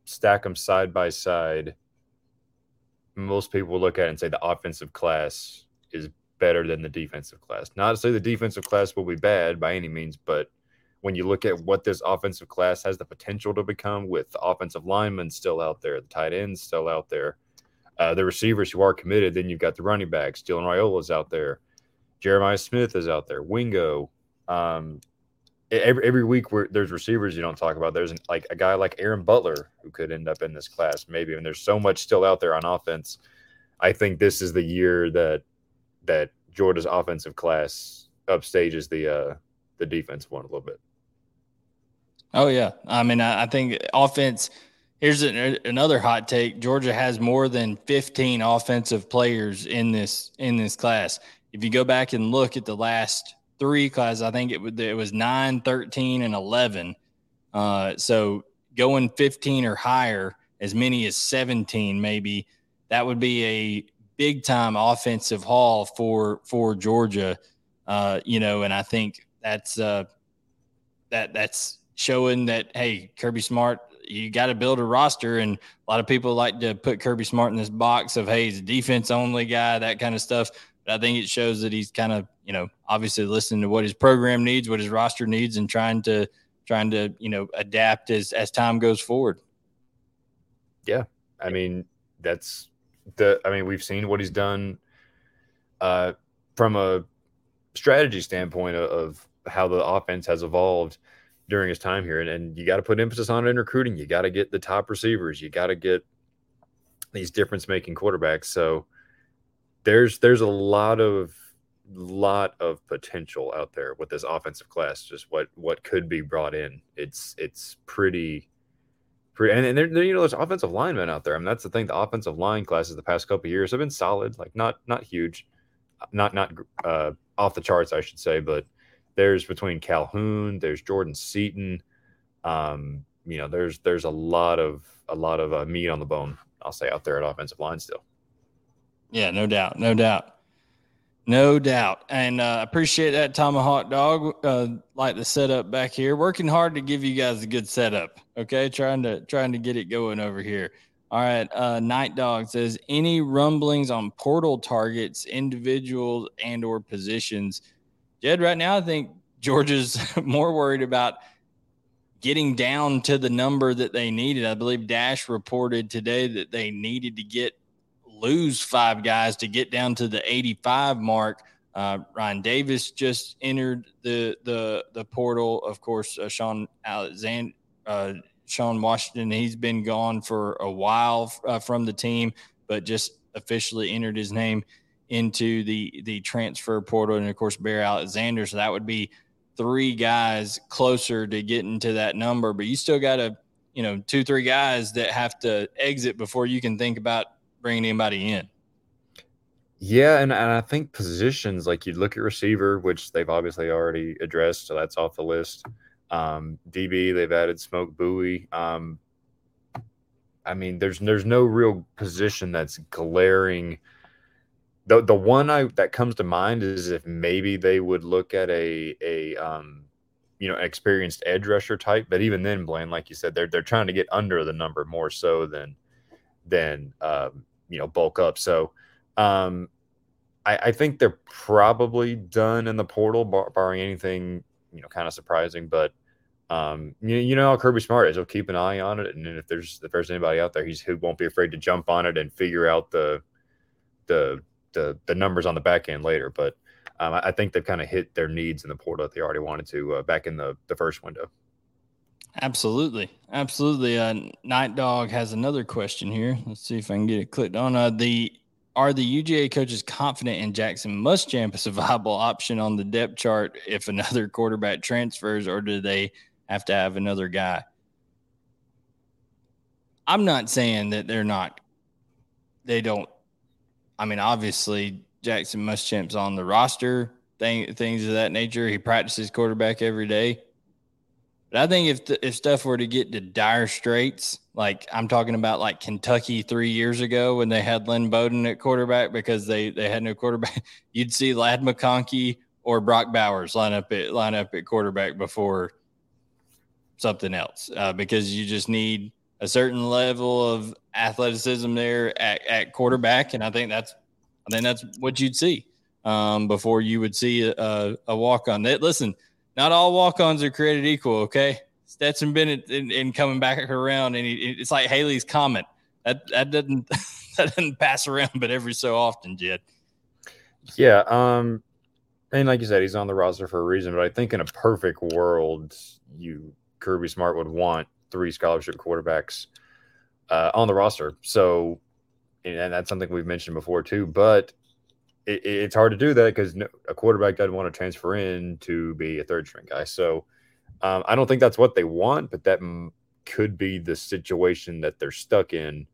[SPEAKER 2] stack them side by side, most people look at and say the offensive class is better than the defensive class. Not to say the defensive class will be bad by any means, but when you look at what this offensive class has the potential to become with the offensive linemen still out there, the tight ends still out there, uh, the receivers who are committed, then you've got the running backs. Dylan Raiola's out there. Jeremiah Smith is out there. Wingo. Um, every every week where there's receivers you don't talk about. There's an, like a guy like Aaron Butler who could end up in this class maybe. And there's so much still out there on offense. I think this is the year that that Georgia's offensive class upstages the uh the defense one a little bit.
[SPEAKER 1] Oh yeah, I mean I, I think offense. Here's an, another hot take: Georgia has more than 15 offensive players in this in this class. If you go back and look at the last three classes. I think it, would, it was 9, 13, and 11. Uh, so going 15 or higher, as many as 17 maybe, that would be a big time offensive haul for for Georgia. Uh, you know, and I think that's uh, that that's showing that hey, Kirby Smart, you got to build a roster, and a lot of people like to put Kirby Smart in this box of hey, he's a defense only guy, that kind of stuff. I think it shows that he's kind of, you know, obviously listening to what his program needs, what his roster needs, and trying to trying to, you know, adapt as as time goes forward.
[SPEAKER 2] Yeah. I mean, that's the I mean, we've seen what he's done uh from a strategy standpoint of, of how the offense has evolved during his time here. And, and you got to put emphasis on it in recruiting. You got to get the top receivers. You got to get these difference making quarterbacks. So there's there's a lot of lot of potential out there with this offensive class. Just what what could be brought in. It's it's pretty. Pretty, and, and there, you know, there's offensive linemen out there. I mean, that's the thing. The offensive line classes the past couple years have been solid, like not not huge, not not uh, off the charts, I should say. But there's between Calhoun, there's Jordan Seaton. Um, you know, there's there's a lot of a lot of uh, meat on the bone. I'll say out there at offensive line still.
[SPEAKER 1] Yeah, no doubt, no doubt, no doubt. And uh, appreciate that tomahawk dog. Uh, like the setup back here, working hard to give you guys a good setup. Okay, trying to trying to get it going over here. All right, uh, Night Dog says any rumblings on portal targets, individuals, and or positions. Jed, right now I think Georgia's more worried about getting down to the number that they needed. I believe Dash reported today that they needed to get lose five guys to get down to the 85 mark. Uh, Ryan Davis just entered the the the portal. Of course, uh, Sean Alexander, uh, Sean Washington, he's been gone for a while uh, from the team, but just officially entered his name into the the transfer portal, and of course Bear Alexander. So that would be three guys closer to getting to that number. But you still got to, you know, two three guys that have to exit before you can think about bringing anybody in.
[SPEAKER 2] Yeah, and, and I think positions like you look at receiver, which they've obviously already addressed, so that's off the list. Um, DB, they've added Smoke Bowie. Um, I mean, there's there's no real position that's glaring. The the one I that comes to mind is if maybe they would look at a a um, you know experienced edge rusher type, but even then, Blayne, like you said, they're they're trying to get under the number more so than than um, you know bulk up. So um, I, I, think they're probably done in the portal, bar- barring anything you know kind of surprising. But um, you, you know how Kirby Smart is. He'll keep an eye on it, and if there's if there's anybody out there, he's who won't be afraid to jump on it and figure out the the the the numbers on the back end later. But um, I, I, think they've kind of hit their needs in the portal that they already wanted to uh, back in the the first window.
[SPEAKER 1] Absolutely, absolutely. Uh, Night Dog has another question here. Let's see if I can get it clicked on. Uh, the are the UGA coaches confident in Jackson Muschamp as a viable option on the depth chart if another quarterback transfers, or do they have to have another guy? I'm not saying that they're not. They don't. I mean, obviously, Jackson Muschamp's on the roster, thing, things of that nature. He practices quarterback every day. But I think if the, if stuff were to get to dire straits, like I'm talking about like Kentucky three years ago when they had Lynn Bowden at quarterback because they they had no quarterback, you'd see Ladd McConkey or Brock Bowers line up at line up at quarterback before something else uh, because you just need a certain level of athleticism there at, at quarterback, and I think that's I think that's what you'd see um, before you would see a, a walk on. That listen, not all walk-ons are created equal. Okay, Stetson Bennett in coming back around, and he, it's like Halley's comet That that doesn't that doesn't pass around, but every so often, Jed.
[SPEAKER 2] Yeah, um, and like you said, he's on the roster for a reason. But I think in a perfect world, you Kirby Smart would want three scholarship quarterbacks uh, on the roster. So, and that's something we've mentioned before too. But it, it's hard to do that because a quarterback doesn't want to transfer in to be a third string guy. So um, I don't think that's what they want, but that m- could be the situation that they're stuck in.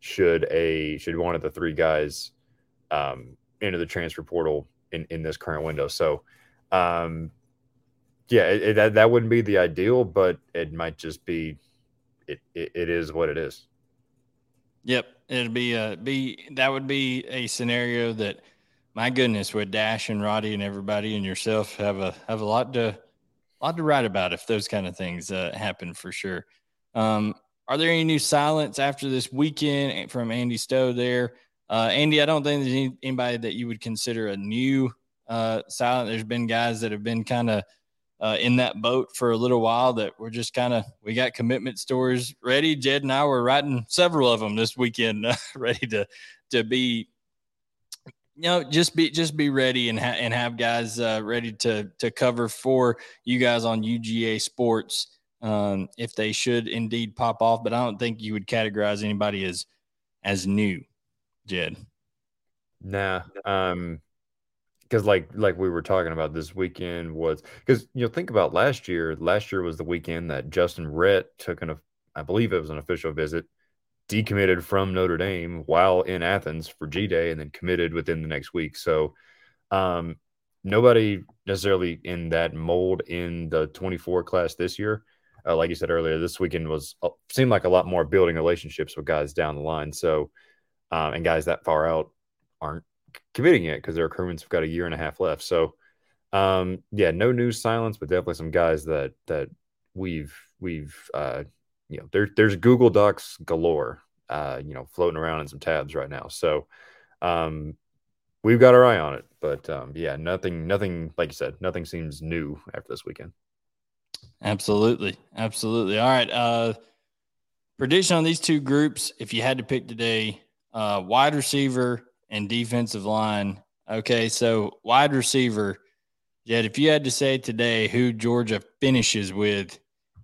[SPEAKER 2] Should a should one of the three guys um, into the transfer portal in, in this current window? So, um, yeah, it, it, that that wouldn't be the ideal, but it might just be it, it, it is what it is.
[SPEAKER 1] Yep, it'd be a be that would be a scenario that my goodness, would Dash and Roddy and everybody and yourself have a have a lot to lot to write about if those kind of things uh, happen for sure. Um, are there any new silence after this weekend from Andy Stowe there? Uh, Andy, I don't think there's anybody that you would consider a new uh, silent. There's been guys that have been kind of uh, in that boat for a little while that we're just kind of we got commitment stories ready. Jed and I were writing several of them this weekend, ready to to be know, just be just be ready and ha- and have guys uh, ready to to cover for you guys on UGA Sports um, if they should indeed pop off. But I don't think you would categorize anybody as as new, Jed.
[SPEAKER 2] Nah, um, because like like we were talking about this weekend was because you know think about last year. Last year was the weekend that Justin Rhett took an I believe it was an official visit decommitted from Notre Dame while in Athens for G Day and then committed within the next week. So, um, nobody necessarily in that mold in the 24 class this year. Uh, like you said earlier, this weekend was uh, seemed like a lot more building relationships with guys down the line. So, um, and guys that far out aren't committing yet because their recruitments have got a year and a half left. So, um, yeah, no news silence, but definitely some guys that that we've we've uh, you know, there, there's Google Docs galore, uh, you know, floating around in some tabs right now. So, um, we've got our eye on it, but um, yeah, nothing, nothing, like you said, nothing seems new after this weekend.
[SPEAKER 1] Absolutely, absolutely. All right, uh, prediction on these two groups. If you had to pick today, uh, wide receiver and defensive line. Okay, so wide receiver, Jed. If you had to say today who Georgia finishes with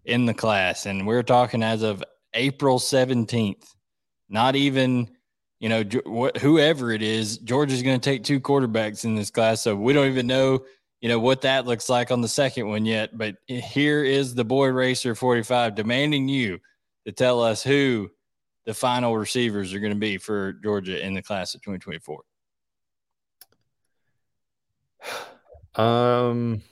[SPEAKER 1] in the class. And we're talking as of April 17th, not even, you know, whoever it is, Georgia's going to take two quarterbacks in this class. So we don't even know, you know, what that looks like on the second one yet. But here is the boy racer 45 demanding you to tell us who the final receivers are going to be for Georgia in the class of 2024.
[SPEAKER 2] Um,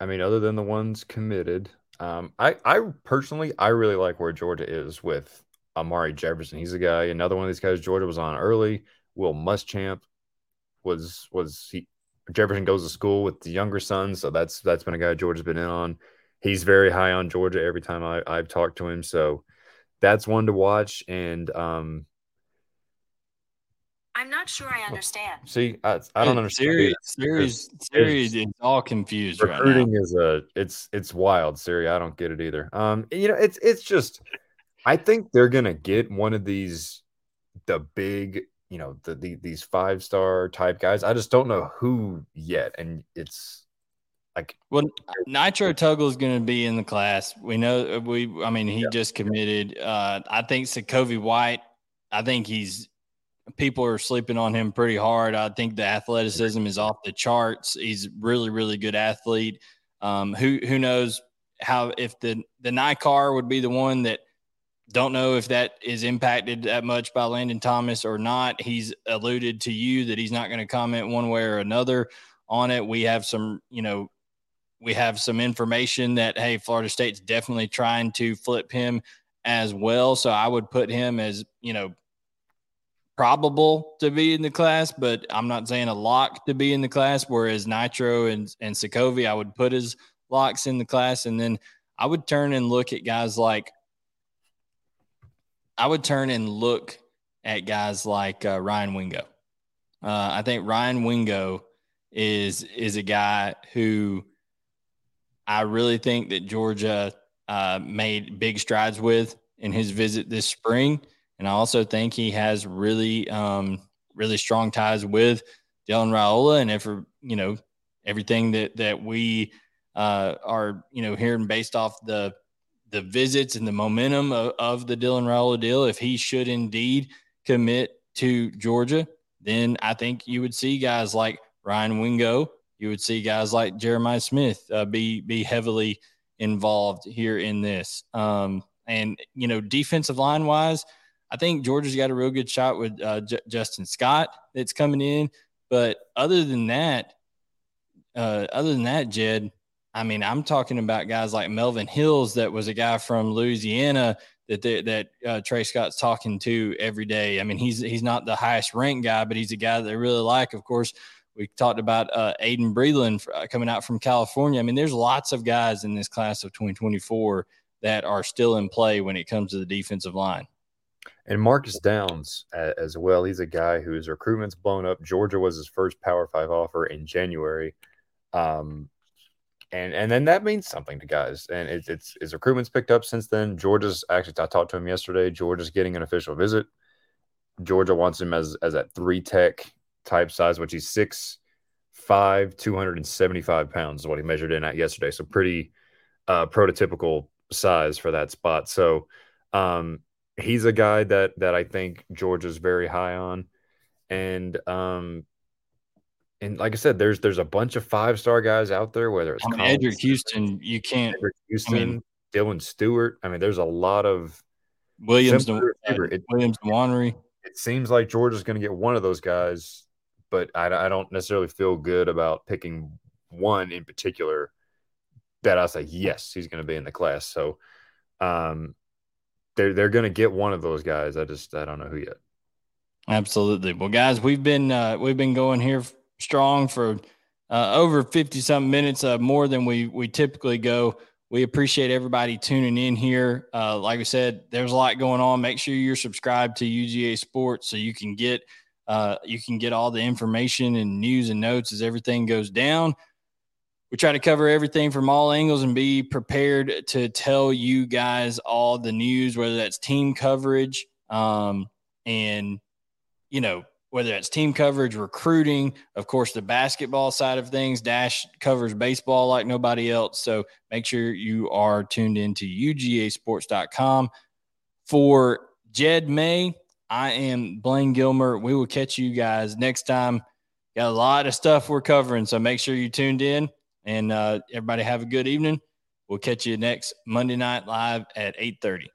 [SPEAKER 2] I mean, other than the ones committed, um, I I personally I really like where Georgia is with Amari Jefferson. He's a guy. Another one of these guys Georgia was on early. Will Muschamp was was he Jefferson goes to school with the younger son, so that's that's been a guy Georgia's been in on. He's very high on Georgia every time I, I've talked to him, so that's one to watch. And um,
[SPEAKER 3] I'm not sure I understand.
[SPEAKER 2] See, I, I don't understand.
[SPEAKER 1] Siri, Siri's, Siri's is all confused
[SPEAKER 2] recruiting
[SPEAKER 1] right
[SPEAKER 2] is a it's it's wild, Siri. I don't get it either. Um, you know, it's it's just I think they're gonna get one of these the big, you know, the, the these five star type guys. I just don't know who yet, and it's like
[SPEAKER 1] well, Nitro Tuggle is going to be in the class. We know we. I mean, he yeah. just committed. Uh, I think Sacovie White. I think he's people are sleeping on him pretty hard. I think the athleticism is off the charts. He's really, really good athlete. Um, who who knows how if the the Ny Carr would be the one that don't know if that is impacted that much by Landon Thomas or not. He's alluded to you that he's not going to comment one way or another on it. We have some, you know, we have some information that hey, Florida State's definitely trying to flip him as well. So I would put him as, you know, probable to be in the class, but I'm not saying a lock to be in the class. Whereas Nitro and and Sacovie, I would put as locks in the class, and then I would turn and look at guys like I would turn and look at guys like uh, Ryan Wingo. Uh, I think Ryan Wingo is is a guy who I really think that Georgia uh, made big strides with in his visit this spring. And I also think he has really, um, really strong ties with Dylan Raiola. And if, you know, everything that, that we uh, are, you know, hearing based off the, the visits and the momentum of, of the Dylan Raiola deal, if he should indeed commit to Georgia, then I think you would see guys like Ryan Wingo, you would see guys like Jeremiah Smith uh, be be heavily involved here in this. Um, and you know, defensive line wise, I think Georgia's got a real good shot with uh, J- Justin Scott that's coming in. But other than that, uh, other than that, Jed, I mean, I'm talking about guys like Melvin Hills, that was a guy from Louisiana that they, that uh, Tray Scott's talking to every day. I mean, he's he's not the highest ranked guy, but he's a guy that they really like. Of course, we talked about uh, Aydin Breland uh, coming out from California. I mean, there's lots of guys in this class of 2024 that are still in play when it comes to the defensive line.
[SPEAKER 2] And Marcus Downs as well. He's a guy whose recruitment's blown up. Georgia was his first Power Five offer in January. Um, and and then that means something to guys. And it, it's his recruitment's picked up since then. Georgia's actually I talked to him yesterday. Georgia's getting an official visit. Georgia wants him as as that three tech type size, which he's six five, 275 pounds is what he measured in at yesterday. So pretty uh prototypical size for that spot. So um he's a guy that that I think Georgia's very high on, and um, and like I said, there's there's a bunch of five star guys out there. Whether it's
[SPEAKER 1] I mean, Eddrick Houston, you can't.
[SPEAKER 2] Eddrick Houston, I mean, Dylan Stewart. I mean, there's a lot of
[SPEAKER 1] Williams. It, Williams Nwaneri.
[SPEAKER 2] It seems like Georgia's going to get one of those guys, but I, I don't necessarily feel good about picking one in particular. That I say yes, he's going to be in the class. So, um, they're they're going to get one of those guys. I just I don't know who yet.
[SPEAKER 1] Absolutely. Well, guys, we've been uh, we've been going here strong for uh, over fifty something minutes, uh, more than we we typically go. We appreciate everybody tuning in here. Uh, like I said, there's a lot going on. Make sure you're subscribed to UGA Sports so you can get uh, you can get all the information and news and notes as everything goes down we try to cover everything from all angles and be prepared to tell you guys all the news, whether that's team coverage um, and, you know, whether that's team coverage, recruiting, of course, the basketball side of things. Dash covers baseball like nobody else. So make sure you are tuned into UGAsports.com. For Jed May, I am Blayne Gilmer. We will catch you guys next time. Got a lot of stuff we're covering, so make sure you tuned in. And uh, everybody have a good evening. We'll catch you next Monday night live at 8:30.